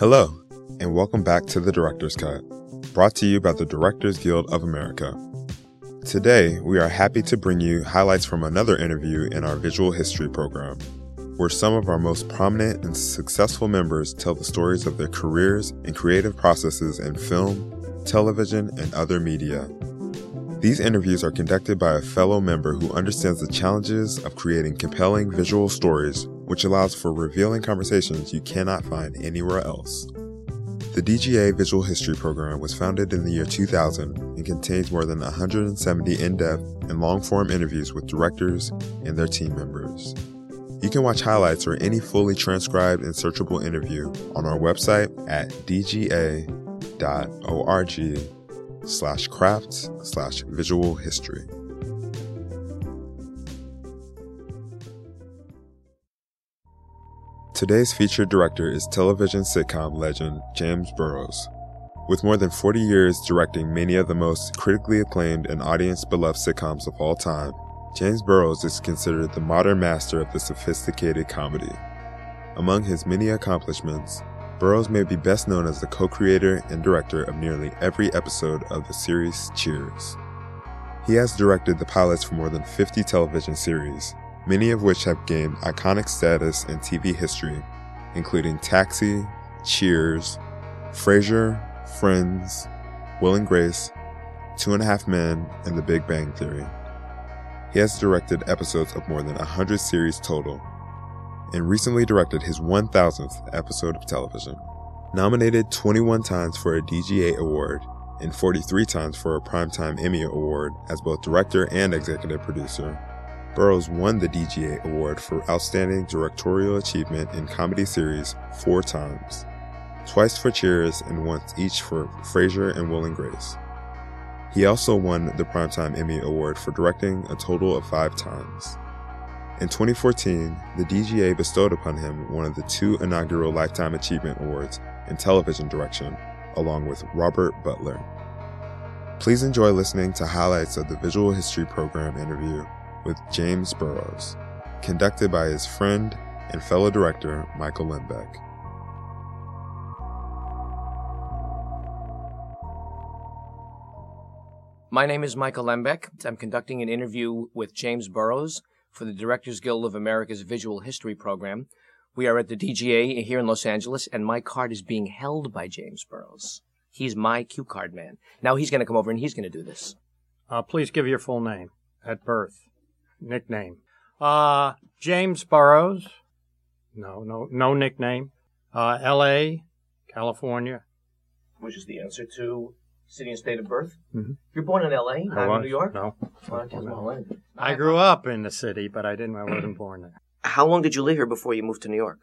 Hello, and welcome back to The Director's Cut, brought to you by the Directors Guild of America. Today, we are happy to bring you highlights from another interview in our visual history program, where some of our most prominent and successful members tell the stories of their careers and creative processes in film, television, and other media. These interviews are conducted by a fellow member who understands the challenges of creating compelling visual stories, which allows for revealing conversations you cannot find anywhere else. The DGA Visual History Program was founded in the year 2000 and contains more than 170 in depth and long form interviews with directors and their team members. You can watch highlights or any fully transcribed and searchable interview on our website at dga.org slash crafts slash visual history. Today's featured director is television sitcom legend James Burrows. With more than 40 years directing many of the most critically acclaimed and audience beloved sitcoms of all time, James Burrows is considered the modern master of the sophisticated comedy. Among his many accomplishments, Burrows may be best known as the co creator and director of nearly every episode of the series Cheers. He has directed the pilots for more than 50 television series, many of which have gained iconic status in TV history, including Taxi, Cheers, Frasier, Friends, Will and Grace, Two and a Half Men, and The Big Bang Theory. He has directed episodes of more than 100 series total, and recently directed his 1000th episode of television. Nominated 21 times for a DGA award and 43 times for a Primetime Emmy Award as both director and executive producer, Burrows won the DGA Award for Outstanding Directorial Achievement in Comedy Series four times, twice for Cheers and once each for Frasier and Will and Grace. He also won the Primetime Emmy Award for directing a total of five times. In 2014, the DGA bestowed upon him one of the two inaugural Lifetime Achievement Awards in television direction, along with Robert Butler. Please enjoy listening to highlights of the Visual History Program interview with James Burrows, conducted by his friend and fellow director Michael Lembeck. My name is Michael Lembeck. I'm conducting an interview with James Burrows for the Directors Guild of America's Visual History Program. We are at the DGA here in Los Angeles, and my card is being held by James Burrows. He's my cue card man. Now he's going to come over and he's going to do this. Uh, please give your full name at birth, nickname. Uh, James Burrows. No, no, no nickname. Uh, L.A., California. Which is the answer to city and state of birth? Mhm. You're born in L.A., I not in New York? No. Well, I guess not LA. I grew up in the city, but I didn't. I wasn't born there. How long did you live here before you moved to New York?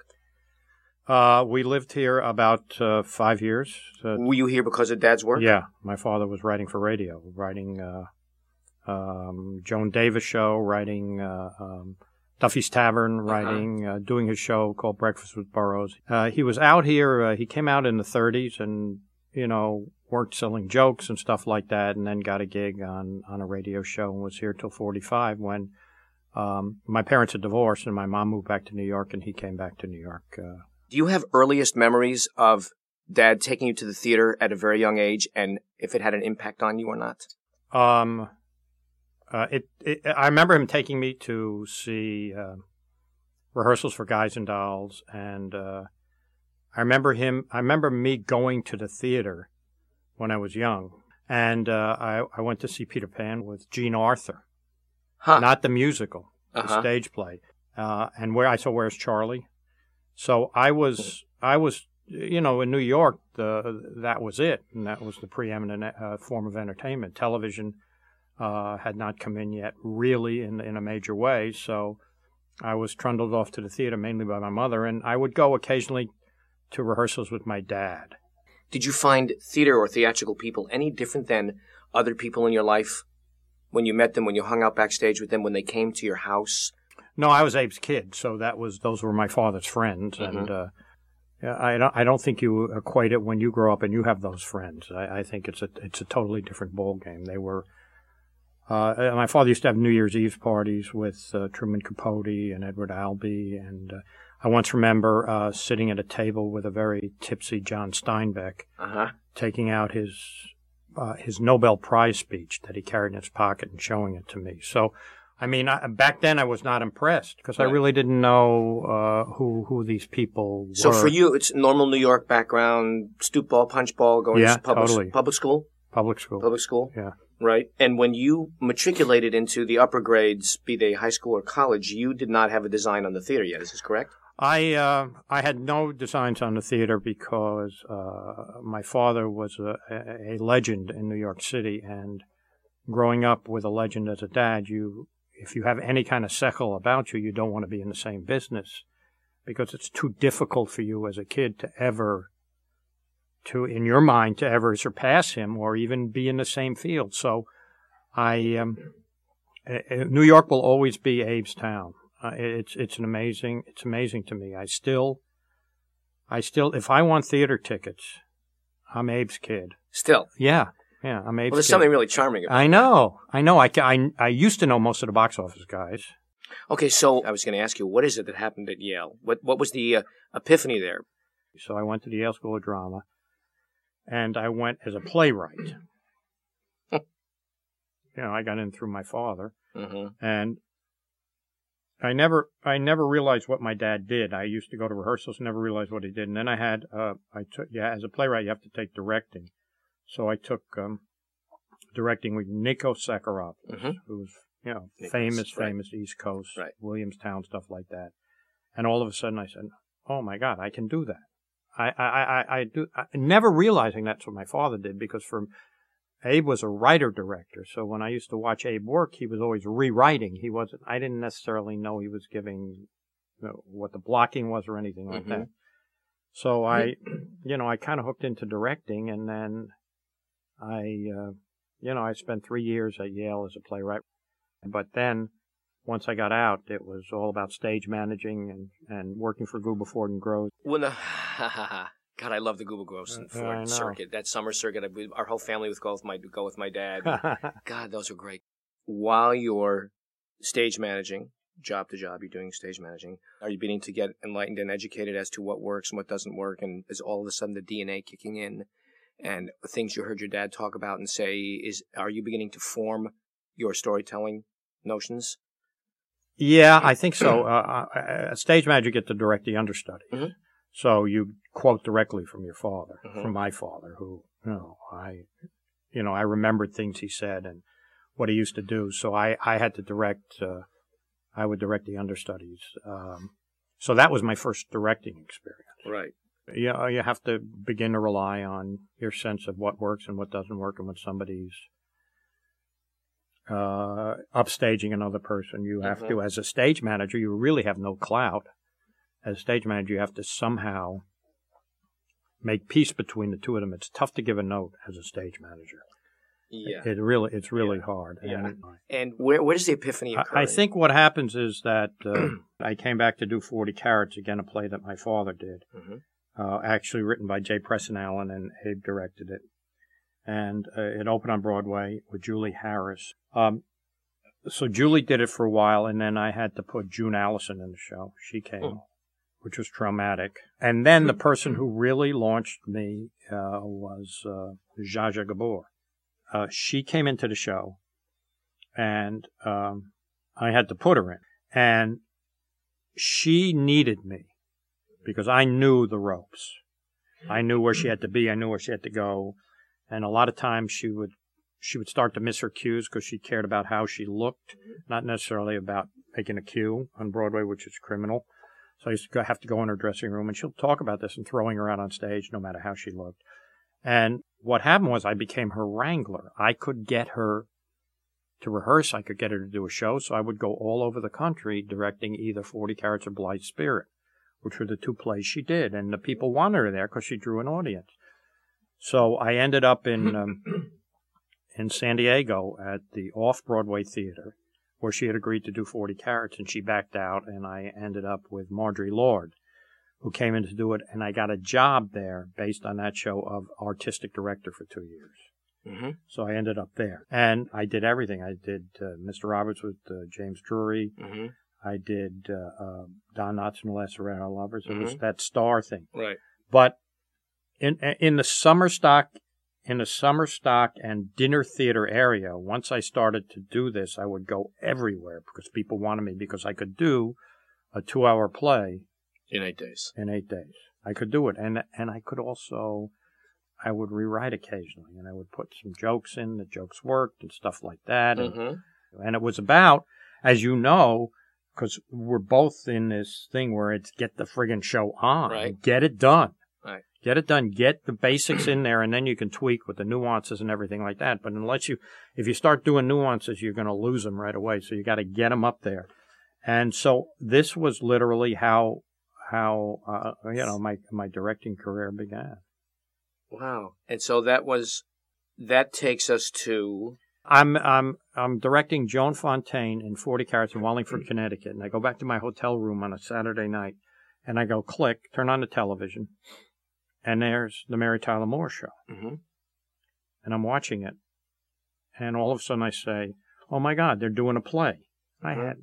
Uh, we lived here about uh, five years. Uh, Were you here because of Dad's work? yeah, my father was writing for radio, writing uh, um, Joan Davis show, writing uh, um, Duffy's Tavern, writing, uh, doing his show called Breakfast with Burrows. Uh, he was out here. Uh, he came out in the 30s, and you know worked selling jokes and stuff like that, and then got a gig on on a radio show and was here till 45 when. Um, my parents had divorced, and my mom moved back to New York, and he came back to New York. Uh, Do you have earliest memories of Dad taking you to the theater at a very young age, and if it had an impact on you or not? Um, uh, it, it. I remember him taking me to see uh, rehearsals for Guys and Dolls, and uh, I remember him. I remember me going to the theater when I was young, and uh, I, I went to see Peter Pan with Jean Arthur, Huh. not the musical, the Uh-huh. stage play, uh, and where I saw Where's Charley. So I was, I was, you know, in New York, the that was it, and that was the preeminent uh, form of entertainment. Television uh, had not come in yet, really, in in a major way. So I was trundled off to the theater mainly by my mother, and I would go occasionally to rehearsals with my dad. Did you find theater or theatrical people any different than other people in your life when you met them, when you hung out backstage with them, when they came to your house? No, I was Abe's kid, so that was those were my father's friends, and uh, I don't I don't think you equate it when you grow up and you have those friends. I, I think it's a it's a totally different ball game. They were. Uh, my father used to have New Year's Eve parties with uh, Truman Capote and Edward Albee, and uh, I once remember uh, sitting at a table with a very tipsy John Steinbeck, Uh huh. taking out his uh, his Nobel Prize speech that he carried in his pocket and showing it to me. So, I mean, I, back then I was not impressed because I really didn't know uh, who who these people were So were. for you, it's normal New York background, stoop ball, punch ball, going Yeah, to public, totally. public school, public school. public school, Yeah. Right? And when you matriculated into the upper grades, be they high school or college, you did not have a design on the theater yet. Is this correct? I uh, I had no designs on the theater because uh, my father was a, a legend in New York City, and growing up with a legend as a dad, you if you have any kind of sekel about you, you don't want to be in the same business because it's too difficult for you as a kid to ever to in your mind to ever surpass him or even be in the same field. So I um, New York will always be Abe's town. Uh, it's it's an amazing it's amazing to me. I still I still if I want theater tickets, I'm Abe's kid. Still, Yeah, yeah, I'm Abe's well, there's kid. something really charming about. it. I know, I know. I, I I used to know most of the box office guys. Okay, so I was going to ask you, what is it that happened at Yale? What what was the uh, epiphany there? So I went to the Yale School of Drama, and I went as a playwright. you know, I got in through my father, hmm and I never, I never realized what my dad did. I used to go to rehearsals, never realized what he did, and then I had, uh, I took, yeah, as a playwright, you have to take directing. So I took um, directing with Nico Psacharopoulos, Mhm. who's you know famous, right. famous East Coast, Right. Williamstown stuff like that. And all of a sudden, I said, "Oh my God, I can do that." I, I, I, I do. I, never realizing that's what my father did because for Abe was a writer director. So when I used to watch Abe work, he was always rewriting. He wasn't. I didn't necessarily know he was giving you know, what the blocking was or anything like Mhm. that. So I, you know, I kind of hooked into directing, and then I, uh, you know, I spent three years at Yale as a playwright. But then once I got out, it was all about stage managing and, and working for Guber Ford and Gross. When the God, I love the Google Groves Uh, I Ford circuit. That summer circuit, I, our whole family would go with my go with my dad. God, those were great. While you're stage managing, job to job, you're doing stage managing. Are you beginning to get enlightened and educated as to what works and what doesn't work? And is all of a sudden the DNA kicking in? And things you heard your dad talk about and say is, are you beginning to form your storytelling notions? Yeah, I think so. Uh, uh, a stage manager gets to direct the understudy. Mhm. So you quote directly from your father, Mhm. from my father, who, you know, I, you know, I remembered things he said and what he used to do. So I, I had to direct, uh, I would direct the understudies. Um, so that was my first directing experience. Right. You, know, you have to begin to rely on your sense of what works and what doesn't work and when somebody's uh, upstaging another person. You have Mhm. to, as a stage manager, you really have no clout. As a stage manager, you have to somehow make peace between the two of them. It's tough to give a note as a stage manager. Yeah. It really, it's really Yeah. hard. Yeah. And And where where does the epiphany occur? I, I think what happens is that uh, I came back to do 40 Carats, again, a play that my father did. Mhm. Uh, actually written by Jay Presson Allen, and Abe directed it. And uh, it opened on Broadway with Julie Harris. Um, so Julie did it for a while, and then I had to put June Allyson in the show. She came, Hmm. Which was traumatic. And then the person who really launched me uh, was uh, Zsa Gabor. Uh, she came into the show, and um, I had to put her in. And she needed me because I knew the ropes. I knew where she had to be. I knew where she had to go. And a lot of times she would, she would start to miss her cues because she cared about how she looked, not necessarily about making a cue on Broadway, which is criminal. So I used to go, have to go in her dressing room and she'll talk about this and throwing her out on stage no matter how she looked. And what happened was I became her wrangler. I could get her to rehearse. I could get her to do a show. So I would go all over the country directing either 40 Carats or Blithe Spirit, which were the two plays she did. And the people wanted her there because she drew an audience. So I ended up in, um, in San Diego at the off Broadway theater where she had agreed to do 40 Carats and she backed out and I ended up with Marjorie Lord who came in to do it and I got a job there based on that show of artistic director for two years. hmm So I ended up there, and I did everything. I did uh, Mr. Roberts with uh, James Drury. hmm I did uh, uh, Don Knotts and the Lazaretto Lovers. It was Mhm. that star thing. Right. But in in the summer stock in the summer stock and dinner theater area, once I started to do this, I would go everywhere because people wanted me because I could do a two hour play In eight days. in eight days. I could do it, and and I could also, I would rewrite occasionally, and I would put some jokes in. The jokes worked and stuff like that, and, Mm-hmm. and it was about, as you know, because we're both in this thing where it's get the friggin' show on, Right. get it done. Get it done, get the basics in there, and then you can tweak with the nuances and everything like that. But unless you, if you start doing nuances, you're going to lose them right away. So you got to get them up there. And so this was literally how how uh, you know my my directing career began. Wow. And so that was that takes us to I'm I'm I'm directing Joan Fontaine in 40 Carats in Wallingford, Connecticut, and I go back to my hotel room on a Saturday night, and I go click, turn on the television, and there's the Mary Tyler Moore show, Mhm. and I'm watching it, and all of a sudden I say, "Oh my God, they're doing a play." I Mhm. had,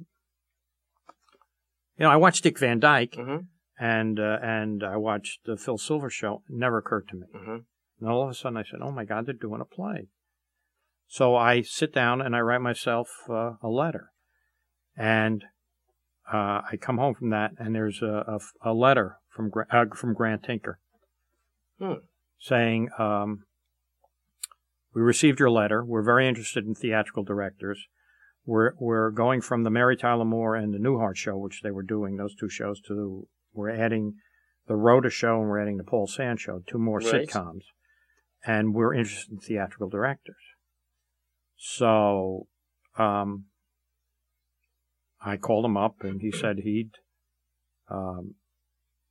you know, I watched Dick Van Dyke, Mhm. and uh, and I watched the Phil Silver show. It never occurred to me. Mhm. And all of a sudden I said, "Oh my God, they're doing a play." So I sit down and I write myself uh, a letter, and uh, I come home from that, and there's a, a, a letter from uh, from Grant Tinker Hmm. saying, um, "We received your letter. We're very interested in theatrical directors. We're we're going from the Mary Tyler Moore and the Newhart show, which they were doing those two shows, to we're adding the Rhoda show and we're adding the Paul Sand show, two more Right. sitcoms, and we're interested in theatrical directors." So, um, I called him up and he said he'd, um,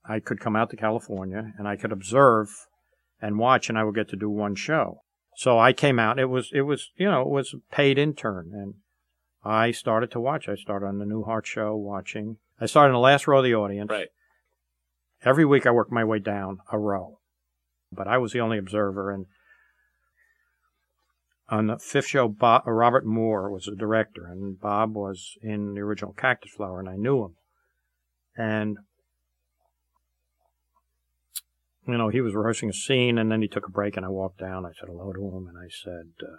I could come out to California and I could observe and watch and I would get to do one show. So I came out. It was, it was, you know, it was a paid intern and I started to watch. I started on the Newhart show watching. I started in the last row of the audience. Right. Every week I worked my way down a row, but I was the only observer and on the fifth show, Bob, uh, Robert Moore was the director, and Bob was in the original Cactus Flower, and I knew him. And, you know, he was rehearsing a scene, and then he took a break, and I walked down. I said hello to him, and I said, uh,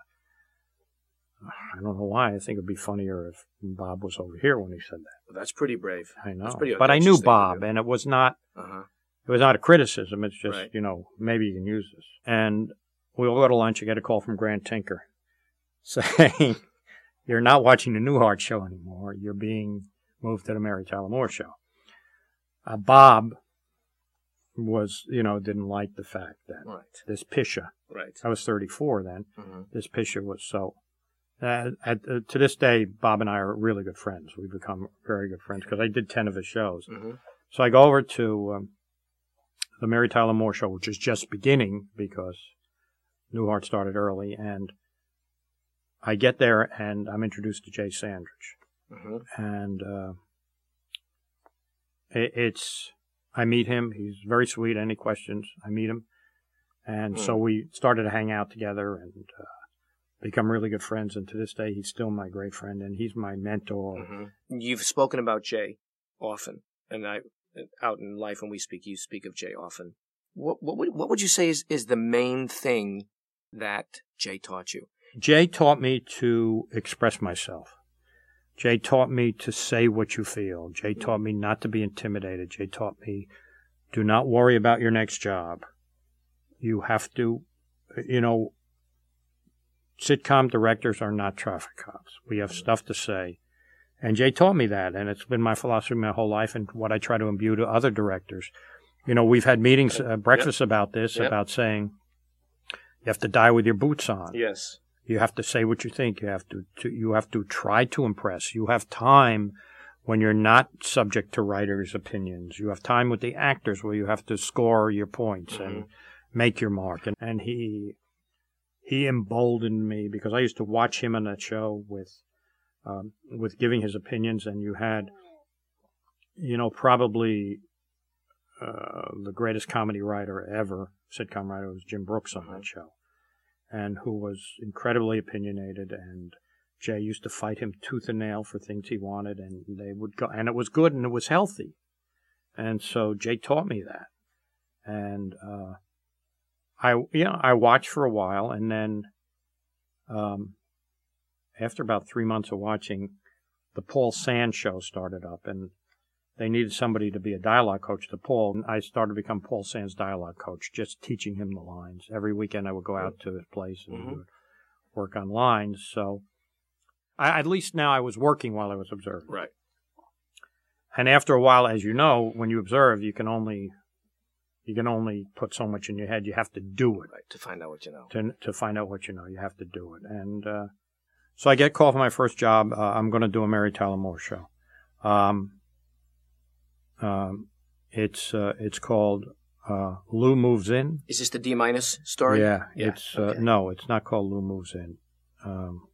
I don't know why. I think it'd be funnier if Bob was over here when he said that. Well, that's pretty brave. I know. That's pretty But I knew Bob, and it was not Uh-huh. it was not a criticism. It's just, Right. you know, maybe you can use this. And we all go to lunch. I get a call from Grant Tinker saying, You're not watching the Newhart show anymore. You're being moved to the Mary Tyler Moore show. Uh, Bob was, you know, didn't like the fact that Right. this Pisha, Right. I was 34 then, hmm this Pisha was so. Uh, at, uh, to this day, Bob and I are really good friends. We've become very good friends because I did 10 of his shows. hmm So I go over to um, the Mary Tyler Moore show, which is just beginning because Newhart started early, and I get there and I'm introduced to Jay Sandrich, hmm and uh, it, it's I meet him. He's very sweet. Any questions? I meet him, and so we started to hang out together and uh, become really good friends. And to this day, he's still my great friend, and he's my mentor. hmm You've spoken about Jay often, and I out in life when we speak, you speak of Jay often. What what would, what would you say is, is the main thing that Jay taught you? Jay taught me to express myself. Jay taught me to say what you feel. Jay taught me not to be intimidated. Jay taught me do not worry about your next job. You have to, you know, sitcom directors are not traffic cops. We have stuff to say. And Jay taught me that, and it's been my philosophy my whole life and what I try to imbue to other directors. You know, we've had meetings, uh, breakfasts about this, Yep. about saying you have to die with your boots on. Yes. You have to say what you think. You have to, to you have to try to impress. You have time when you're not subject to writers' opinions. You have time with the actors where you have to score your points and make your mark. And, and he he emboldened me because I used to watch him on that show with um, with giving his opinions, and you had you know probably uh, the greatest comedy writer ever, sitcom writer was Jim Brooks on that show, and who was incredibly opinionated and Jay used to fight him tooth and nail for things he wanted, and they would go, and it was good and it was healthy. And so Jay taught me that, and uh, I know I watched for a while, and then um, after about three months of watching, the Paul Sand show started up, and they needed somebody to be a dialogue coach to Paul. And I started to become Paul Sand's dialogue coach, just teaching him the lines. Every weekend I would go out to his place and mm-hmm. work on lines. So I, at least now I was working while I was observing. Right. And after a while, as you know, when you observe, you can only you can only put so much in your head. You have to do it. Right, to find out what you know. To, to find out what you know, you have to do it. And uh, so I get called for my first job. Uh, I'm going to do a Mary Tyler Moore show. Um, um, it's uh, it's called uh, Lou Moves In. Is this the D minus story? Yeah, yeah. it's uh, okay. no, it's not called Lou Moves In. Um,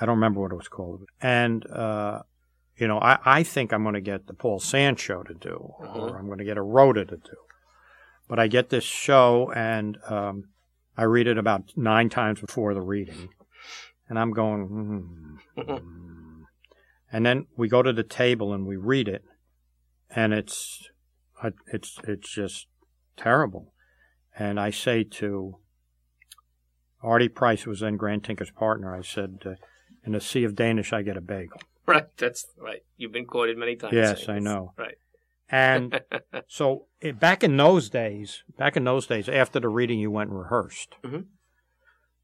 I don't remember what it was called. And uh, you know, I, I think I'm going to get the Paul Sand show to do, or mm-hmm. I'm going to get a Rhoda to do. But I get this show, and um, I read it about nine times before the reading, and I'm going, mm, and then we go to the table and we read it, and it's it's it's just terrible. And I say to Artie Price, who was then Grant Tinker's partner, I said, uh, "In a sea of Danish, I get a bagel." Right, that's right. You've been quoted many times. Yes, I know. Right. And so it, back in those days, back in those days, after the reading, you went and rehearsed. Mm-hmm.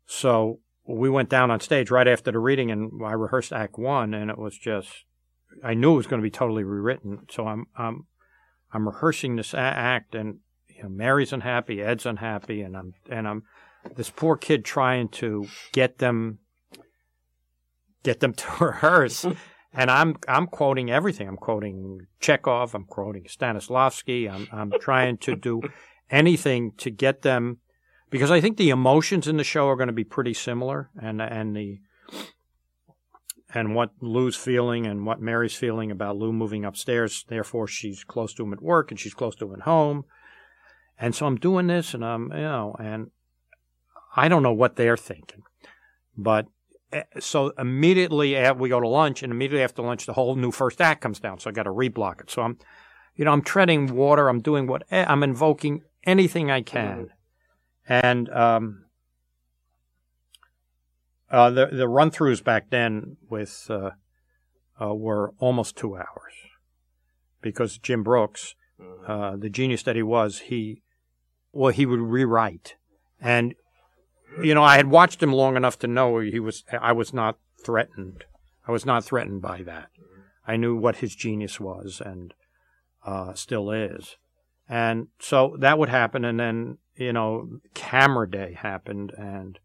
So we went down on stage right after the reading, and I rehearsed Act One, and it was just I knew it was going to be totally rewritten. So I'm I'm I'm rehearsing this act, and you know, Mary's unhappy, Ed's unhappy, and I'm and I'm this poor kid trying to get them get them to rehearse. and I'm I'm quoting everything. I'm quoting Chekhov. I'm quoting Stanislavski. I'm I'm trying to do anything to get them because I think the emotions in the show are going to be pretty similar, and and the and what Lou's feeling and what Mary's feeling about Lou moving upstairs. Therefore, she's close to him at work and she's close to him at home. And so I'm doing this and I'm, you know, and I don't know what they're thinking. But eh, so immediately we go to lunch and immediately after lunch, the whole new first act comes down. So I got to reblock it. So I'm, you know, I'm treading water. I'm doing what eh, I'm invoking anything I can. And, um, uh, the the run throughs back then with uh, uh, were almost two hours because Jim Brooks, mm-hmm. uh, the genius that he was, he well he would rewrite, and you know I had watched him long enough to know he was I was not threatened. I was not threatened by that. I knew what his genius was and uh, still is, and so that would happen, and then you know camera day happened and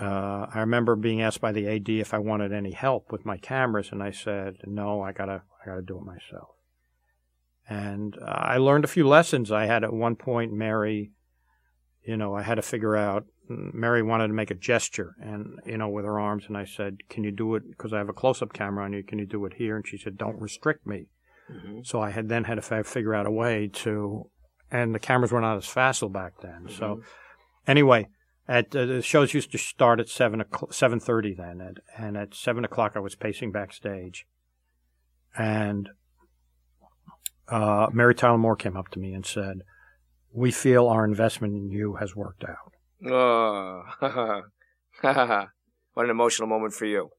uh, I remember being asked by the AD if I wanted any help with my cameras, and I said, "No, I gotta, I gotta do it myself." And uh, I learned a few lessons. I had at one point Mary, you know, I had to figure out. Mary wanted to make a gesture, and you know, with her arms, and I said, "Can you do it? Because I have a close-up camera on you. Can you do it here?" And she said, "Don't restrict me." Mm-hmm. So I had then had to f- figure out a way to, and the cameras were not as facile back then. Mm-hmm. So anyway at uh, the shows used to start at seven seven thirty then, and, and at seven o'clock I was pacing backstage, and uh, Mary Tyler Moore came up to me and said, "We feel our investment in you has worked out." Oh, what an emotional moment for you!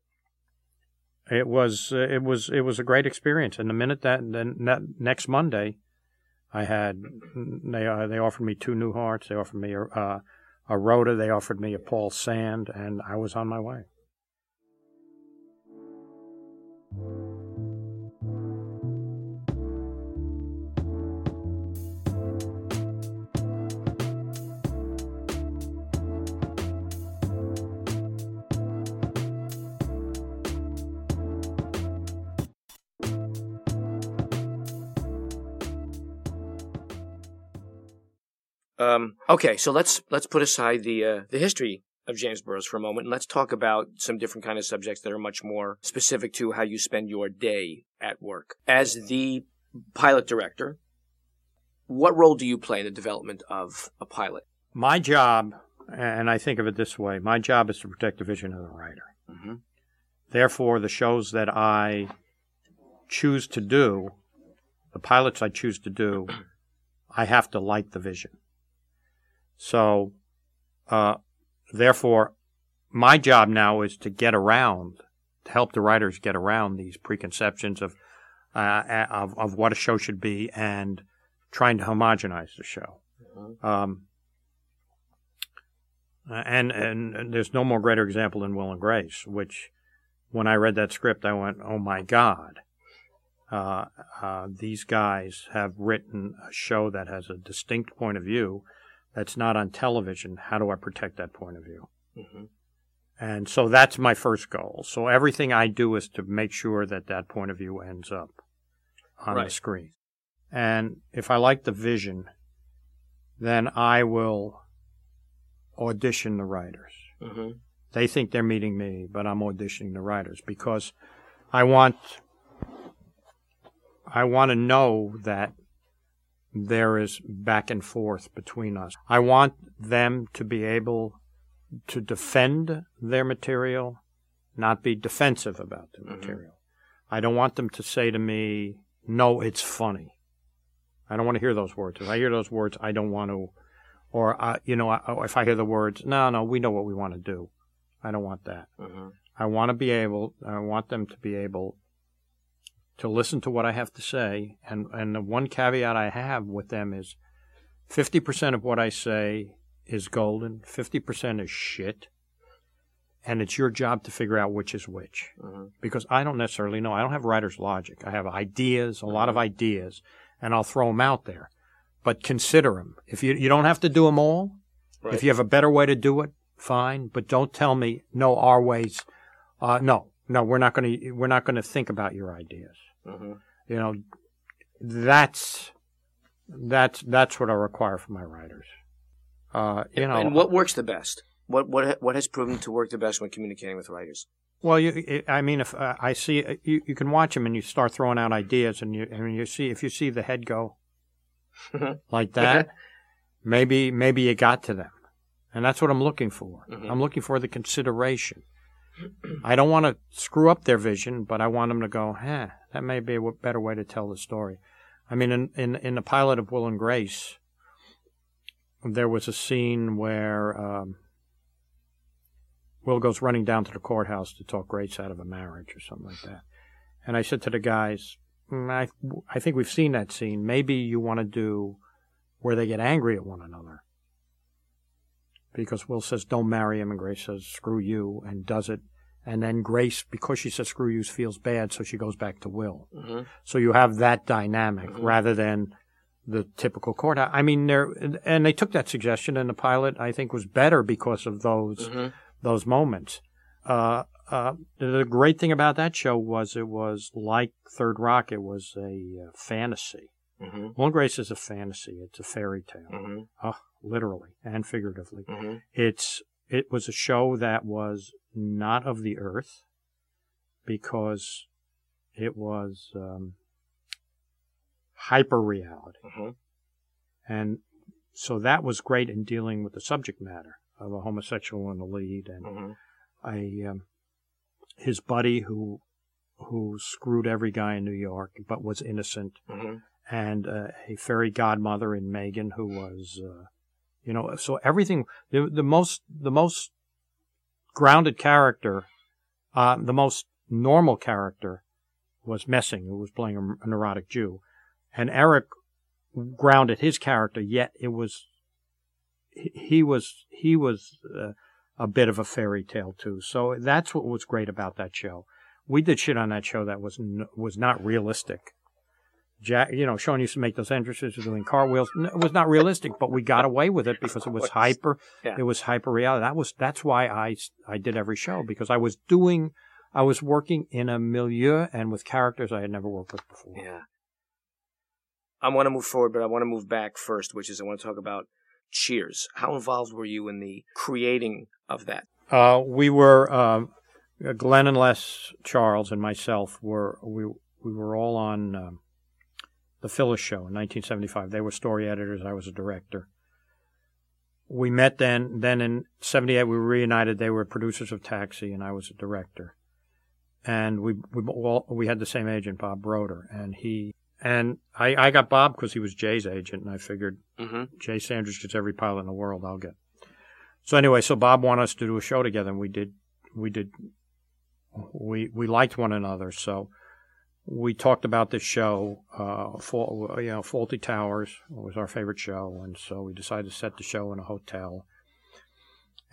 It was uh, it was it was a great experience, and the minute that then that next Monday, I had they uh, they offered me two Newharts. they offered me uh, a Rhoda. They offered me a Paul Sand, and I was on my way. Um, okay, so let's let's put aside the uh, the history of James Burrows for a moment, and let's talk about some different kind of subjects that are much more specific to how you spend your day at work. As the pilot director, what role do you play in the development of a pilot? My job, and I think of it this way: my job is to protect the vision of the writer. Mm-hmm. Therefore, the shows that I choose to do, the pilots I choose to do, I have to light the vision. So, uh, therefore, my job now is to get around, to help the writers get around these preconceptions of, uh, of, of what a show should be and trying to homogenize the show. Mm-hmm. Um, and, and and there's no more greater example than Will and Grace, which when I read that script, I went, "Oh my God, uh, uh, these guys have written a show that has a distinct point of view that's not on television. How do I protect that point of view?" Mm-hmm. And so that's my first goal. So everything I do is to make sure that that point of view ends up on Right. the screen. And if I like the vision, then I will audition the writers. Mm-hmm. They think they're meeting me, but I'm auditioning the writers because I want I want to know that there is back and forth between us. I want them to be able to defend their material, not be defensive about the Mhm. material. I don't want them to say to me, "No, it's funny." I don't want to hear those words. If I hear those words, I don't want to or uh, you know, I, if I hear the words, "No, no, we know what we want to do." I don't want that. Mm-hmm. I want to be able, I want them to be able to listen to what I have to say. And, and the one caveat I have with them is 50% of what I say is golden, 50% is shit. And it's your job to figure out which is which. Mm-hmm. Because I don't necessarily know. I don't have writer's logic. I have ideas, a lot of ideas, and I'll throw them out there. But consider them. If you, you don't have to do them all, Right. if you have a better way to do it, fine. But don't tell me no, our ways. Uh, no, no, we're not going to. We're not going to think about your ideas. Mm-hmm. You know, that's that's that's what I require from my writers. Uh, you know, and what works the best? What what what has proven to work the best when communicating with writers? Well, you, I mean, if uh, I see you, you can watch them and you start throwing out ideas, and you and you see if you see the head go like that, maybe maybe you got to them, and that's what I'm looking for. Mhm. I'm looking for the consideration. I don't want to screw up their vision, but I want them to go, huh, that may be a better way to tell the story. I mean, in, in, in the pilot of Will and Grace, there was a scene where um, Will goes running down to the courthouse to talk Grace out of a marriage or something like that. And I said to the guys, "Mm, I, I think we've seen that scene. Maybe you want to do where they get angry at one another. Because Will says, don't marry him, and Grace says, screw you, and does it. And then Grace, because she says screw you, feels bad, so she goes back to Will. Mm-hmm. So you have that dynamic Mhm. rather than the typical court. I mean, there, and they took that suggestion, and the pilot, I think, was better because of those Mm-hmm. those moments. Uh, uh, the great thing about that show was it was like Third Rock. It was a uh, fantasy. Mm-hmm. Will Grace is a fantasy. It's a fairy tale, Mm-hmm. oh, literally and figuratively. Mm-hmm. It's it was a show that was not of the earth because it was um, hyper reality, Mm-hmm. and so that was great in dealing with the subject matter of a homosexual in the lead and Mm-hmm. a um, his buddy who who screwed every guy in New York but was innocent, Mm-hmm. and uh, a fairy godmother in Megan who was, uh, you know, so everything the the most the most grounded character, uh, the most normal character was Messing, who was playing a, a neurotic Jew, and Eric grounded his character. Yet it was he, was he was. Uh, a bit of a fairy tale too. So that's what was great about that show. We did shit on that show that was n- was not realistic. Jack, you know, Sean used to make those entrances with doing cartwheels. It was not realistic, but we got away with it because it was hyper. Yeah. It was hyper reality. That was that's why I I did every show because I was doing, I was working in a milieu and with characters I had never worked with before. Yeah. I want to move forward, but I want to move back first, which is I want to talk about Cheers. How involved were you in the creating of that? Uh, we were um, Glenn and Les Charles and myself were we we were all on um, the Phyllis Show in 1975. They were story editors. I was a director. we met then. Then in '78, we were reunited. They were producers of Taxi, and I was a director. And we we all, we had the same agent, Bob Broder, and he and I, I got Bob because he was Jay's agent, and I figured Mm-hmm. Jay Sandrich gets every pilot in the world. I'll get. So anyway, so Bob wanted us to do a show together, and we did. We did. We we liked one another, so we talked about this show. Uh, you know, Fawlty Towers was our favorite show, and so we decided to set the show in a hotel.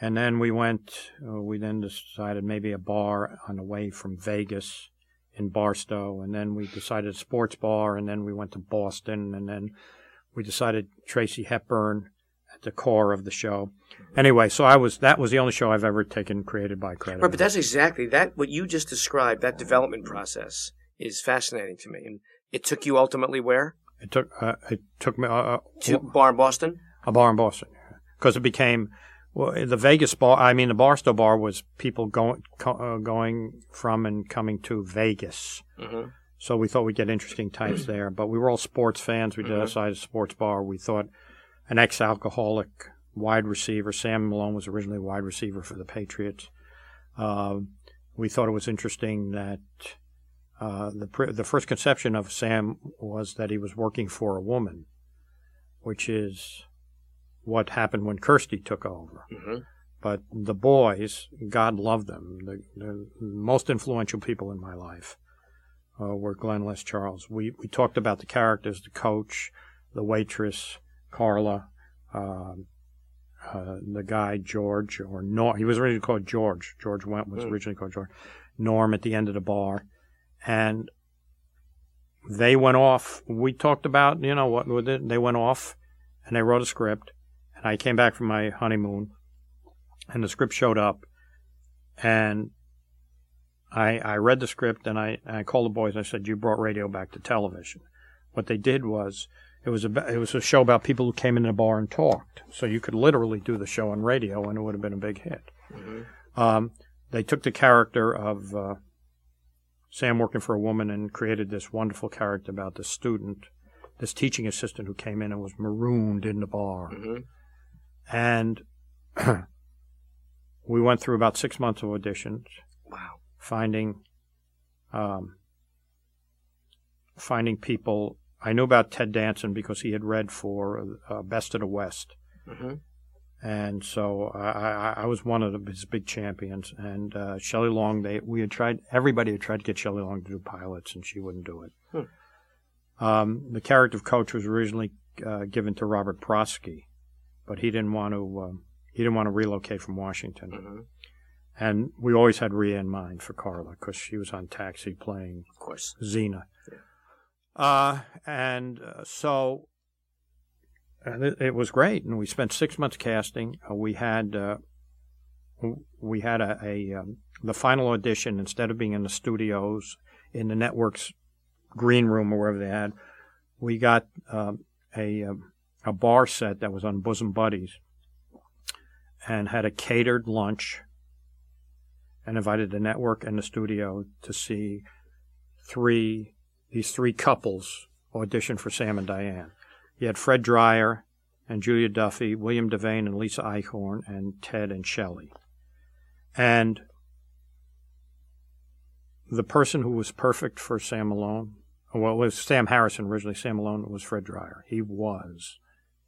And then we went. Uh, we then decided maybe a bar on the way from Vegas in Barstow, and then we decided a sports bar, and then we went to Boston, and then we decided Tracy Hepburn at the core of the show. Anyway, so I was that was the only show I've ever taken created by credit. Right, but that's exactly that. What you just described, that development process, is fascinating to me. And it took you ultimately where? it took uh, it took me uh, uh, To Bar in Boston. a bar in Boston because it became well the Vegas bar. I mean the Barstow bar was people going co- uh, going from and coming to Vegas. Mm-hmm. So we thought we'd get interesting types there. But we were all sports fans. We decided a sports bar. We thought an ex-alcoholic wide receiver. Sam Malone was originally a wide receiver for the Patriots. Uh, we thought it was interesting that uh, the the first conception of Sam was that he was working for a woman, which is what happened when Kirstie took over. Mm-hmm. But the boys, God love them, the, the most influential people in my life uh, were Glenn Les Charles. We we talked about the characters, the coach, the waitress, Carla, um, uh, the guy George or Norm. He was originally called George. George Wendt was Mm. originally called George. Norm at the end of the bar, and they went off. We talked about you know what with it. They went off, and they wrote a script. And I came back from my honeymoon, and the script showed up, and I I read the script and I I called the boys. and I said, "You brought radio back to television." What they did was it was a it was a show about people who came in the bar and talked. So you could literally do the show on radio, and it would have been a big hit. Mm-hmm. Um, they took the character of uh, Sam working for a woman and created this wonderful character about the student, this teaching assistant who came in and was marooned in the bar. Mm-hmm. And we went through about six months of auditions, Wow. finding um, finding people. I knew about Ted Danson because he had read for uh, Best of the West. Mm-hmm. And so I, I, I was one of his big champions. And uh, Shelley Long, they we had tried. Everybody had tried to get Shelley Long to do pilots, and she wouldn't do it. Um, the character of Coach was originally uh, given to Robert Prosky, but he didn't want to. Um, he didn't want to relocate from Washington, Mm-hmm. and we always had Rhea in mind for Carla because she was on Taxi playing Of course. Zena. Uh, and uh, so and it, it was great, and we spent six months casting. Uh, we had uh, we had a, a um, the final audition instead of being in the studios in the network's green room or wherever they had, we got um, a um, a bar set that was on Bosom Buddies, and had a catered lunch, and invited the network and the studio to see three these three couples audition for Sam and Diane. You had Fred Dryer and Julia Duffy, William Devane and Lisa Eichhorn, and Ted and Shelley. And the person who was perfect for Sam Malone, well, it was Sam Harrison originally. Sam Malone was Fred Dryer. He was,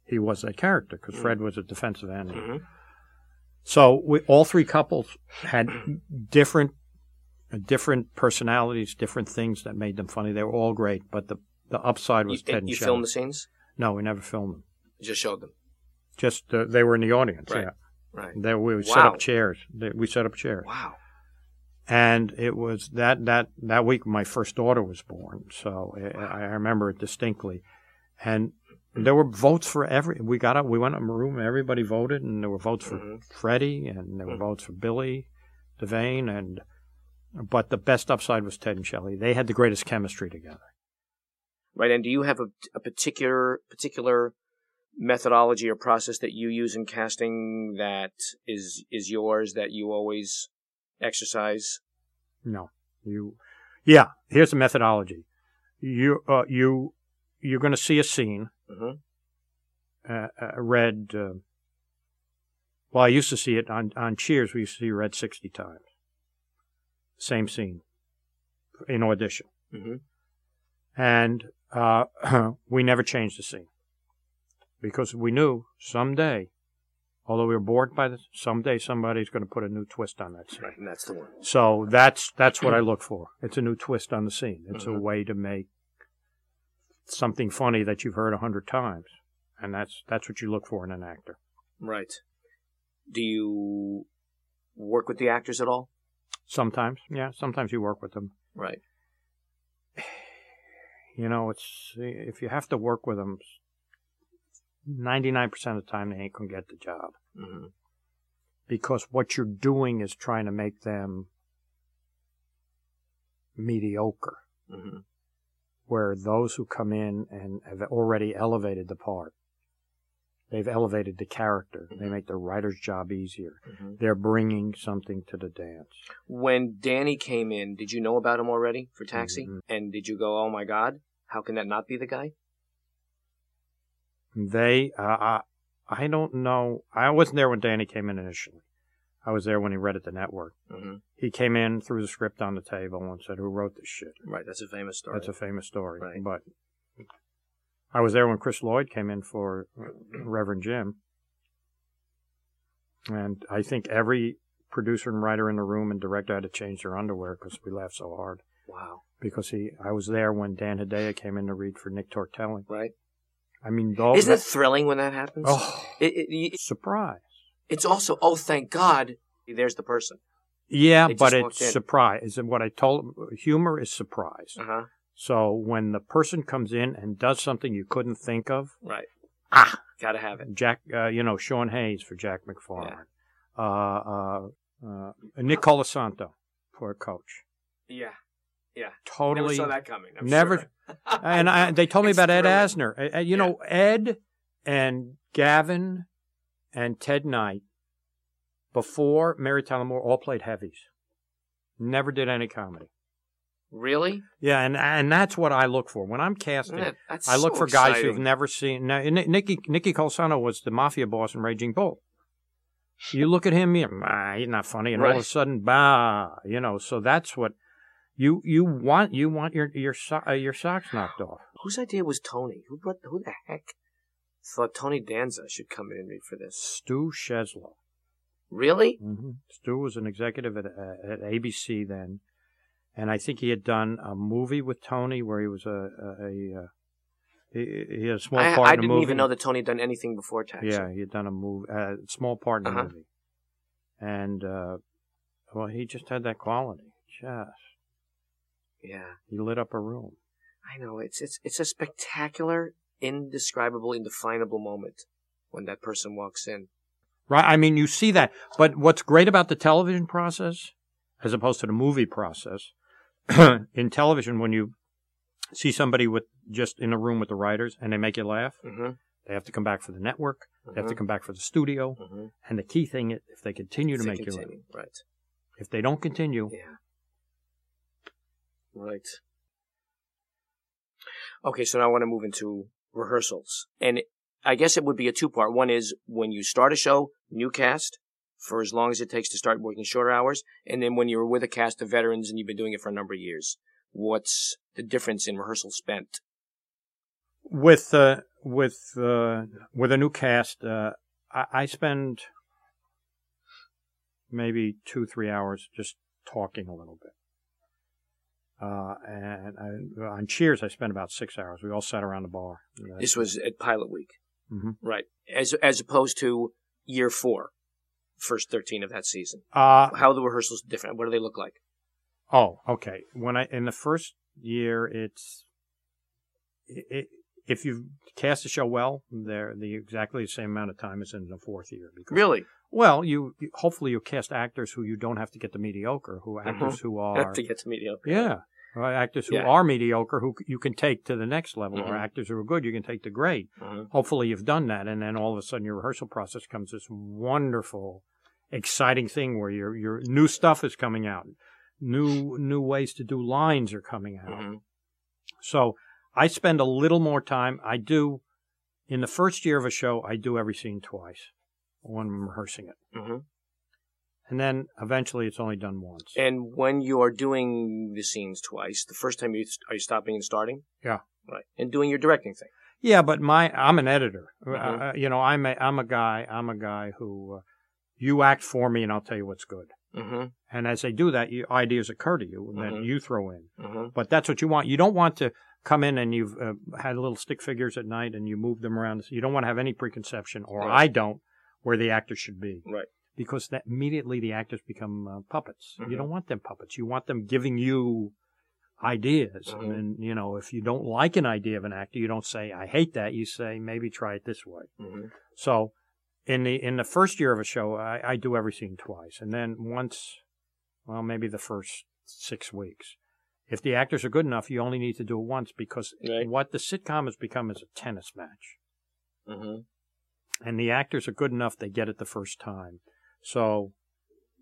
he was that character because Fred was a defensive end. Mm-hmm. So we, all three couples had different, different personalities, different things that made them funny. They were all great, but the the upside was You, Ted and you filmed the scenes? No, we never filmed them. You just showed them. Just uh, they were in the audience. Right. Yeah, Right. they, we set up chairs. They, we set up chairs, Wow. and it was that that that week my first daughter was born. So I, I remember it distinctly, and there were votes for every. We got up. We went up in a room. Everybody voted, and there were votes for Mhm. Freddie, and there were Mhm. votes for Billy, Devane, and but the best upside was Ted and Shelley. They had the greatest chemistry together. Right. And do you have a, a particular particular methodology or process that you use in casting that is is yours that you always exercise? No, you, yeah. Here's the methodology. You, uh, you, you're going to see a scene. Mm-hmm. Uh, uh, read uh, Well, I used to see it on, on Cheers. We used to see read 60 times. Same scene in audition. hmm And uh, we never changed the scene because we knew someday, although we were bored by this, someday somebody's going to put a new twist on that scene. Right, and that's the one. So that's that's what I look for. It's a new twist on the scene. It's a Mhm. way to make something funny that you've heard a hundred times, and that's that's what you look for in an actor. Right. Do you work with the actors at all? Sometimes, yeah, sometimes you work with them. Right. You know, it's if you have to work with them, ninety nine percent of the time they ain't gonna get the job hmm because what you're doing is trying to make them mediocre. hmm where those who come in and have already elevated the part, they've elevated the character. They Mhm. make the writer's job easier. hmm They're bringing something to the dance. When Danny came in, did you know about him already for Taxi? Mhm. And did you go, "Oh my God, how can that not be the guy"? They, uh, I, I don't know. I wasn't there when Danny came in initially. I was there when he read at the network. hmm He came in, threw the script on the table, and said, "Who wrote this shit?" Right. That's a famous story. That's a famous story. Right. But I was there when Chris Lloyd came in for Reverend Jim. And I think every producer and writer in the room and director had to change their underwear because we laughed so hard. wow. Because he, I was there when Dan Hedaya came in to read for Nick Tortelli. Right. I mean, though, Isn't it thrilling when that happens? oh, It, it, it- surprise. it's also, oh, thank God, there's the person. Yeah, but it's in. surprise. Is what I told humor is surprise. Uh huh. So when the person comes in and does something you couldn't think of, Right. ah, Gotta have it. Jack, uh, you know, Sean Hayes for Jack McFarland. Uh, uh, uh, Nick Colasanto for a coach. Yeah. Yeah. Totally. Never saw that coming. I'm Never- sure. And I, they told me about Ed. Asner. Uh, uh, you know, Ed and Gavin and Ted Knight before Mary Tyler Moore all played heavies. Never did any comedy. Really? Yeah, and and that's what I look for when I'm casting. Yeah, I look so for guys exciting. who've never seen. Now, Ni- Nicky Nicky Colasanto was the mafia boss in Raging Bull. You look at him, ah, he's not funny, and all of a sudden, bah, you know. So that's what you you want. You want your your so, uh, your socks knocked off. Whose idea was Tony? Who brought? Who the heck thought Tony Danza should come in and read for this? Stu Sheslow. Really? hmm Stu was an executive at uh, at ABC then, and I think he had done a movie with Tony where he was a a, a uh, he, he had a small I, part I in a didn't movie. even know that Tony had done anything before Taxi. Yeah, he had done a movie, a small part in a Uh-huh. movie, and uh, well, he just had that quality. Just Yeah. he lit up a room. I know. It's it's it's a spectacular, indescribable, indefinable moment when that person walks in. Right? I mean, you see that. But what's great about the television process, as opposed to the movie process, in television, when you see somebody with just in a room with the writers and they make you laugh, Mm-hmm. they have to come back for the network. They have to come back for the studio. Mm-hmm. And the key thing is, if they continue to make you laugh, Right. if they don't continue, Yeah. Right. Okay, so now I want to move into rehearsals. And I guess it would be a two part. One is when you start a show, new cast, for as long as it takes to start working shorter hours. And then when you're with a cast of veterans and you've been doing it for a number of years, what's the difference in rehearsal spent? with uh, with uh, with a new cast, uh, I, I spend maybe two three hours just talking a little bit. Uh, and I, on Cheers, I spent about six hours. We all sat around the bar. This was at Pilot Week. Mhm. Right. As, as opposed to year four, first 13 of that season. Uh, How are the rehearsals different? What do they look like? oh, okay. When I in the first year, it's it, it, if you cast the show well, they're the exactly the same amount of time as in the fourth year. Because Really? Well, you you- hopefully you cast actors who you don't have to get to mediocre, who actors who are have to get to mediocre. yeah, or actors who Yeah. are mediocre who you can take to the next level, or Mhm. actors who are good you can take to great. Mhm. Hopefully you've done that, and then all of a sudden your rehearsal process comes this wonderful, exciting thing where your your new stuff is coming out, new new ways to do lines are coming out. Mhm. So I spend a little more time. I do in the first year of a show. I do every scene twice. When I'm rehearsing it. Mm-hmm. And then eventually it's only done once. And when you are doing the scenes twice, the first time you are you stopping and starting? Yeah. Right. And doing your directing thing. Yeah, but my I'm an editor. Mhm. Uh, you know, I'm a I'm a guy. I'm a guy who uh, you act for me, and I'll tell you what's good. Mm-hmm. And as they do that, you, ideas occur to you that Mhm. you throw in. Mm-hmm. But that's what you want. You don't want to come in and you've uh, had little stick figures at night and you move them around. You don't want to have any preconception, or Right. I don't, where the actor should be. Right. Because that immediately the actors become uh, puppets. Mhm. You don't want them puppets. You want them giving you ideas. Mhm. And, you know, if you don't like an idea of an actor, you don't say, I hate that. You say, maybe try it this way. Mm-hmm. So in the in the first year of a show, I, I do every scene twice, and then once, well, maybe the first six weeks. If the actors are good enough, you only need to do it once because Right. what the sitcom has become is a tennis match, Mm-hmm. And the actors are good enough; they get it the first time. So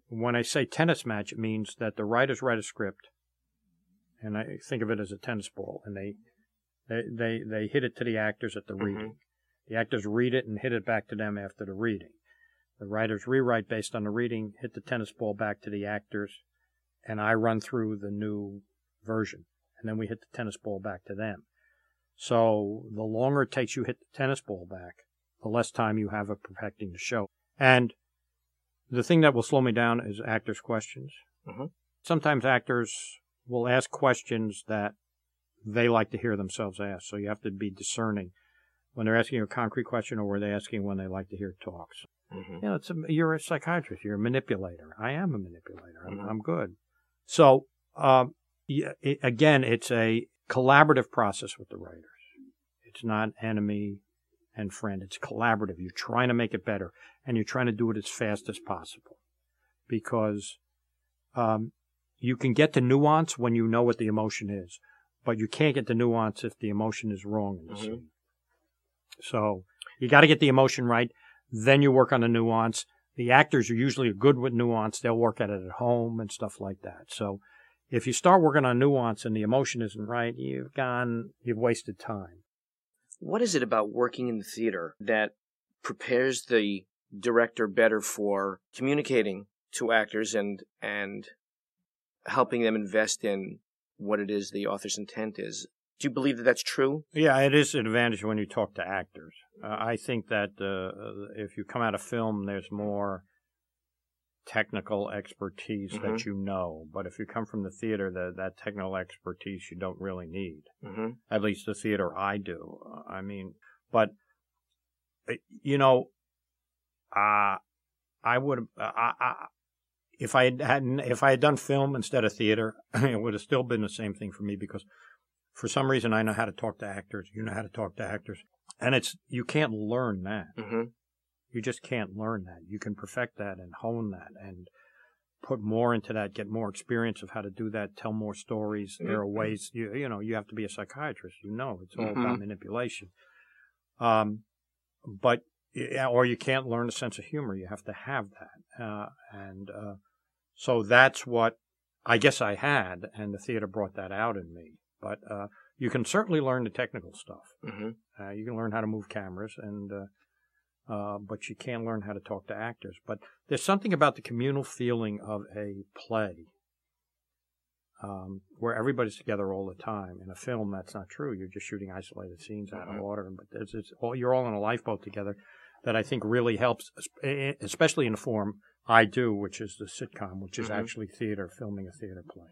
when I say tennis match, it means that the writers write a script, and I think of it as a tennis ball, and they they they, they hit it to the actors at the Mhm. reading. The actors read it and hit it back to them after the reading. The writers rewrite based on the reading, hit the tennis ball back to the actors, and I run through the new version. And then we hit the tennis ball back to them. So the longer it takes you hit the tennis ball back, the less time you have of perfecting the show. And the thing that will slow me down is actors' questions. Mhm. Sometimes actors will ask questions that they like to hear themselves ask. So you have to be discerning when they're asking a concrete question or were they asking when they like to hear talks. Mm-hmm. You know, it's a, you're a psychiatrist. You're a manipulator. I am a manipulator. I'm, Mhm. I'm good. So, um, it, again, it's a collaborative process with the writers. It's not enemy and friend. It's collaborative. You're trying to make it better, and you're trying to do it as fast as possible, because um, you can get the nuance when you know what the emotion is, but you can't get the nuance if the emotion is wrong in the Mhm. scene. So you got to get the emotion right. Then you work on the nuance. The actors are usually good with nuance. They'll work at it at home and stuff like that. So if you start working on nuance and the emotion isn't right, you've gone, you've wasted time. What is it about working in the theater that prepares the director better for communicating to actors and and helping them invest in what it is the author's intent is? Do you believe that that's true? Yeah, it is an advantage when you talk to actors. Uh, I think that uh, if you come out of film, there's more technical expertise Mhm. that you know. But if you come from the theater, the, that technical expertise you don't really need. Mm-hmm. At least the theater I do. Uh, I mean, but uh, you know, uh, I would uh, I, I, if I had hadn't if I had done film instead of theater, it would have still been the same thing for me because for some reason I know how to talk to actors. You know how to talk to actors, and it's you can't learn that. Mm-hmm. You just can't learn that. You can perfect that and hone that and put more into that, get more experience of how to do that, tell more stories. There are ways you you know, you have to be a psychiatrist, you know, it's all about Mhm. manipulation. Um but yeah, or you can't learn a sense of humor. You have to have that. Uh and uh so that's what I guess I had and the theater brought that out in me. But uh you can certainly learn the technical stuff. Mm-hmm. Uh, you can learn how to move cameras, and uh, but you can't learn how to talk to actors. But there's something about the communal feeling of a play um, where everybody's together all the time. In a film, that's not true. You're just shooting isolated scenes out of order, but it's, it's all, you're all in a lifeboat together. That I think really helps, especially in the form I do, which is the sitcom, which is Mhm. actually theater, filming a theater play.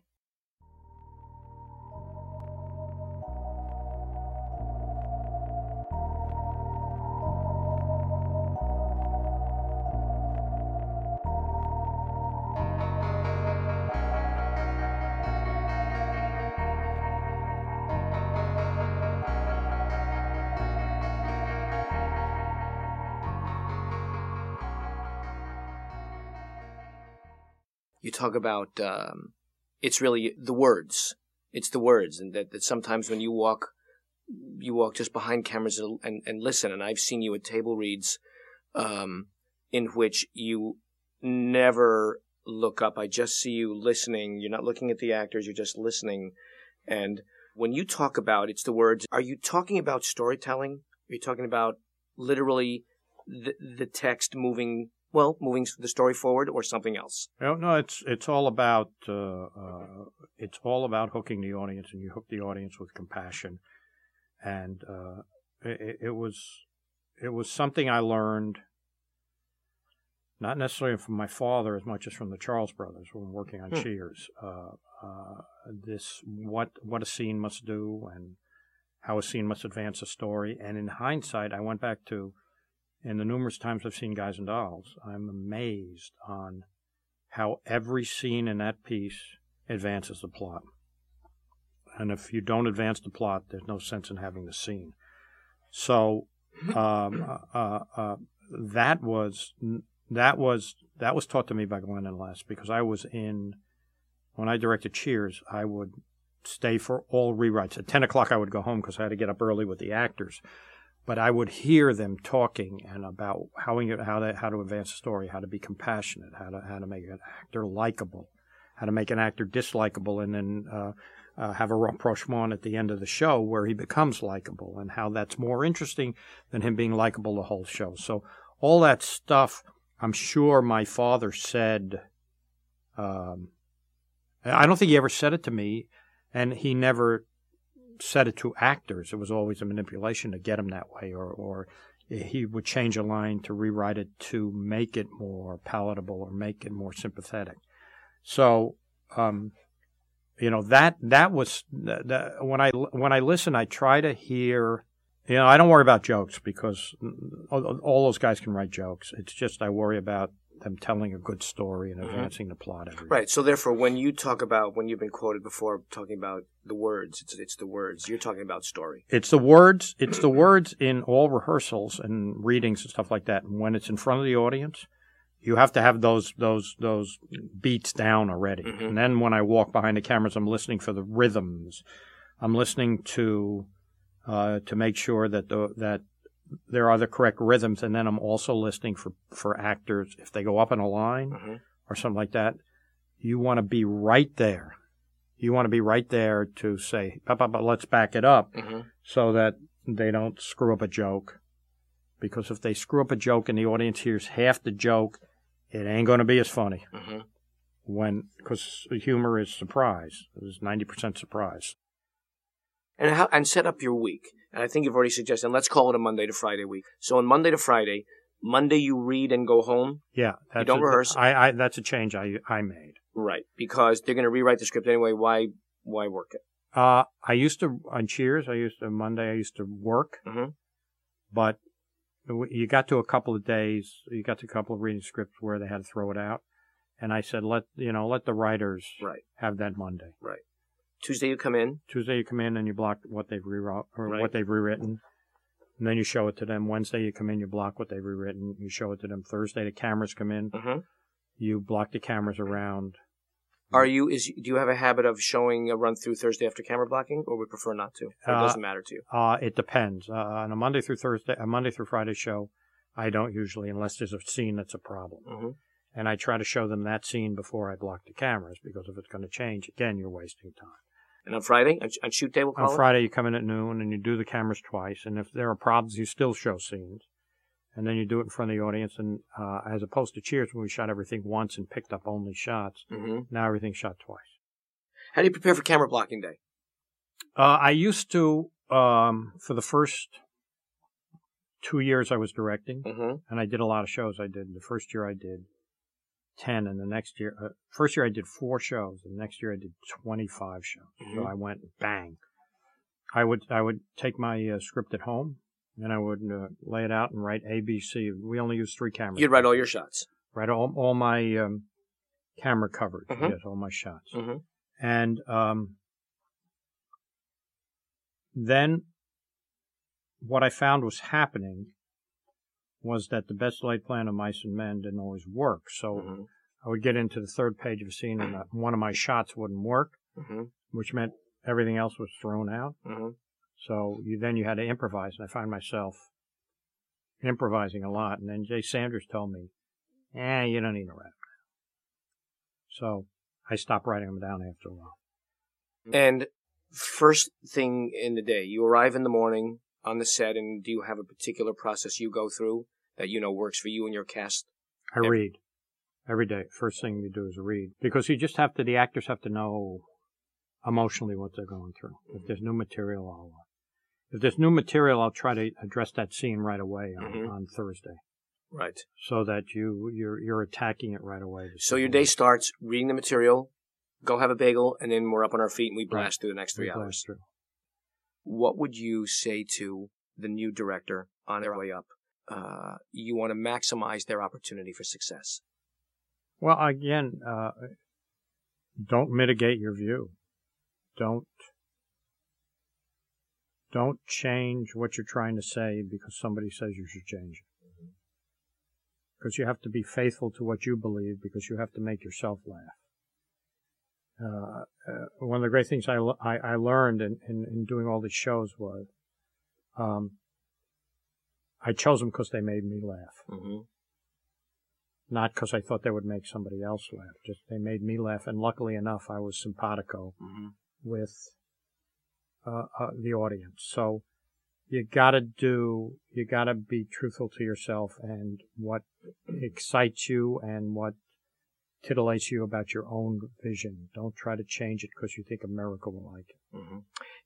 You talk about um, it's really the words. It's the words, and that, that sometimes when you walk, you walk just behind cameras and, and, listen. And I've seen you at table reads, um, in which you never look up. I just see you listening. You're not looking at the actors. You're just listening. And when you talk about it's the words, are you talking about storytelling? Are you talking about literally the, the text moving well, moving the story forward or something else? No, no, it's it's all about uh, uh, it's all about hooking the audience, and you hook the audience with compassion, and uh, it, it, was it was something I learned not necessarily from my father as much as from the Charles brothers when working on hmm. Cheers. Uh, uh, this what what a scene must do and how a scene must advance a story, and in hindsight, I went back to and the numerous times I've seen Guys and Dolls, I'm amazed on how every scene in that piece advances the plot. And if you don't advance the plot, there's no sense in having the scene. So um, uh, uh, uh, that was that was that was taught to me by Glen and Les because I was in when I directed Cheers. I would stay for all rewrites. At ten o'clock, I would go home because I had to get up early with the actors but I would hear them talking and about how how to how to advance the story, how to be compassionate, how to how to make an actor likable, how to make an actor dislikable, and then uh, uh, have a rapprochement at the end of the show where he becomes likable, and how that's more interesting than him being likable the whole show. So all that stuff, I'm sure my father said. Um, I don't think he ever said it to me, and he never said it to actors. It was always a manipulation to get them that way, or, or he would change a line to rewrite it to make it more palatable or make it more sympathetic. So, um, you know that that was when I when I listen, I try to hear. You know, I don't worry about jokes because all those guys can write jokes. It's just I worry about them telling a good story and mm-hmm. advancing mm-hmm. the plot. Every right. So therefore, when you talk about when you've been quoted before talking about the words, it's it's the words. You're talking about story. It's the words. It's the words in all rehearsals and readings and stuff like that. And when it's in front of the audience, you have to have those those those beats down already. Mm-hmm. And then when I walk behind the cameras, I'm listening for the rhythms. I'm listening to uh, to make sure that the that there are the correct rhythms, and then I'm also listening for for actors if they go up in a line mm-hmm. or something like that. You want to be right there. You want to be right there to say, but, but, but let's back it up mm-hmm. so that they don't screw up a joke. Because if they screw up a joke and the audience hears half the joke, it ain't going to be as funny. Mm-hmm. When because humor is surprise, it's ninety percent surprise. And how and set up your week and I think you've already suggested, let's call it a Monday to Friday week. So on Monday to Friday, Monday you read and go home. Yeah, you don't a, rehearse. I, I that's a change I I made. Right, because they're going to rewrite the script anyway. Why why work it? Uh, I used to on Cheers. I used to Monday. I used to work, mm-hmm. but you got to a couple of days. You got to a couple of reading scripts where they had to throw it out, and I said, let you know, let the writers right. have that Monday. Right. Tuesday you come in. Tuesday you come in and you block what they've rewrote or right. what they've rewritten. And then you show it to them. Wednesday you come in, you block what they've rewritten. You show it to them. Thursday the cameras come in. Mm-hmm. You block the cameras around. Are you is do you have a habit of showing a run through Thursday after camera blocking, or would prefer not to? Or it doesn't uh, matter to you. Uh, it depends. Uh, on a Monday through Thursday, a Monday through Friday show, I don't usually unless there's a scene that's a problem. Mm-hmm. And I try to show them that scene before I block the cameras because if it's going to change, again, you're wasting time. And on Friday, on, shoot day, we'll call On it? Friday, you come in at noon and you do the cameras twice. And if there are problems, you still show scenes. And then you do it in front of the audience. And uh, as opposed to Cheers, when we shot everything once and picked up only shots, mm-hmm. now everything's shot twice. How do you prepare for camera blocking day? Uh, I used to, um, for the first two years I was directing, mm-hmm. and I did a lot of shows. I did the first year I did 10 and the next year uh, first year i did four shows and the next year i did 25 shows. Mm-hmm. so i went bang. I would i would take my uh, script at home and i would uh, lay it out and write abc we only use three cameras. You'd write all your shots. Write all, all my um, camera coverage. Mm-hmm. yes all my shots. Mm-hmm. and um, then what i found was happening was that the best laid plan of mice and men didn't always work. So mm-hmm. I would get into the third page of a scene and uh, one of my shots wouldn't work, mm-hmm. which meant everything else was thrown out. Mm-hmm. So you then you had to improvise, and I find myself improvising a lot. And then Jay Sandrich told me, "Eh, you don't need to rap." So I stopped writing them down after a while. And first thing in the day, you arrive in the morning on the set, and do you have a particular process you go through? That you know works for you and your cast? I read every day. First thing you do is read because you just have to. The actors have to know emotionally what they're going through. If there's new material, I'll. Uh, if there's new material, I'll try to address that scene right away on, Mhm. on Thursday, Right. so that you you're you're attacking it right away. So your day starts reading the material, go have a bagel, and then we're up on our feet and we blast through the next three we blast hours. through. What would you say to the new director on their way up? Uh, you want to maximize their opportunity for success. Well, again, uh, don't mitigate your view. Don't don't change what you're trying to say because somebody says you should change it. Because you have to be faithful to what you believe because you have to make yourself laugh. Uh, uh, one of the great things I, l- I, I learned in, in, in doing all these shows was, um, I chose them because they made me laugh Mm-hmm. not because I thought they would make somebody else laugh. Just they made me laugh, and luckily enough, I was simpatico Mm-hmm. with uh, uh, the audience. So you gotta do, you gotta be truthful to yourself and what excites you and what titillates you about your own vision. Don't try to change it because you think America will like it. Mm-hmm.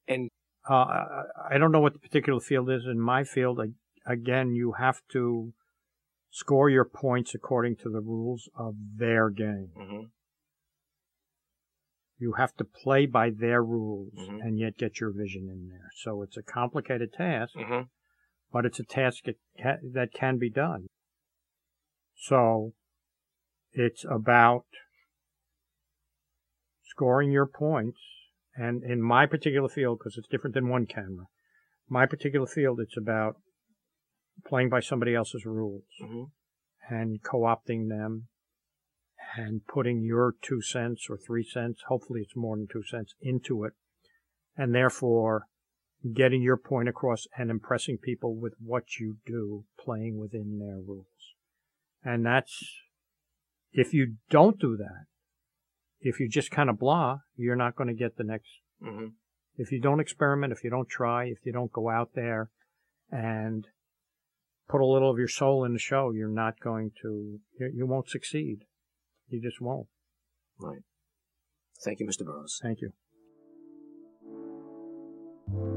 And uh, I, I don't know what the particular field is. In my field, I, again, you have to score your points according to the rules of their game. Mm-hmm. You have to play by their rules Mhm. and yet get your vision in there. So it's a complicated task, Mm-hmm. but it's a task that that can be done. So it's about scoring your points. And in my particular field, because it's different than one camera, my particular field, it's about playing by somebody else's rules Mm-hmm. and co-opting them and putting your two cents or three cents, hopefully it's more than two cents, into it. And therefore getting your point across and impressing people with what you do, playing within their rules. And that's, if you don't do that, if you just kind of blah, you're not going to get the next Mm-hmm. if you don't experiment, if you don't try, if you don't go out there and put a little of your soul in the show, you're not going to, you, you won't succeed. You just won't. Right. Thank you, Mr. Burrows. Thank you.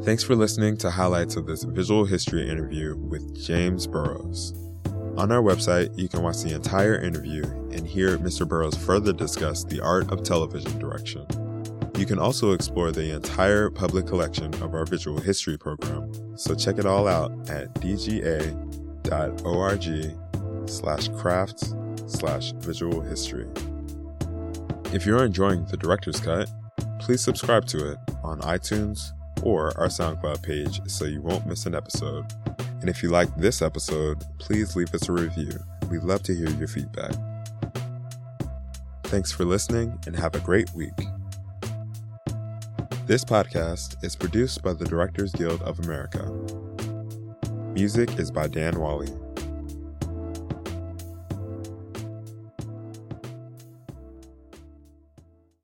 Thanks for listening to highlights of this visual history interview with James Burrows. On our website, you can watch the entire interview and hear Mr. Burrows further discuss the art of television direction. You can also explore the entire public collection of our visual history program, so check it all out at dga.org slash crafts slash visual history. If you're enjoying the director's cut, please subscribe to it on iTunes or our SoundCloud page so you won't miss an episode. And if you like this episode, please leave us a review. We'd love to hear your feedback. Thanks for listening and have a great week. This podcast is produced by the Directors Guild of America. Music is by Dan Wally.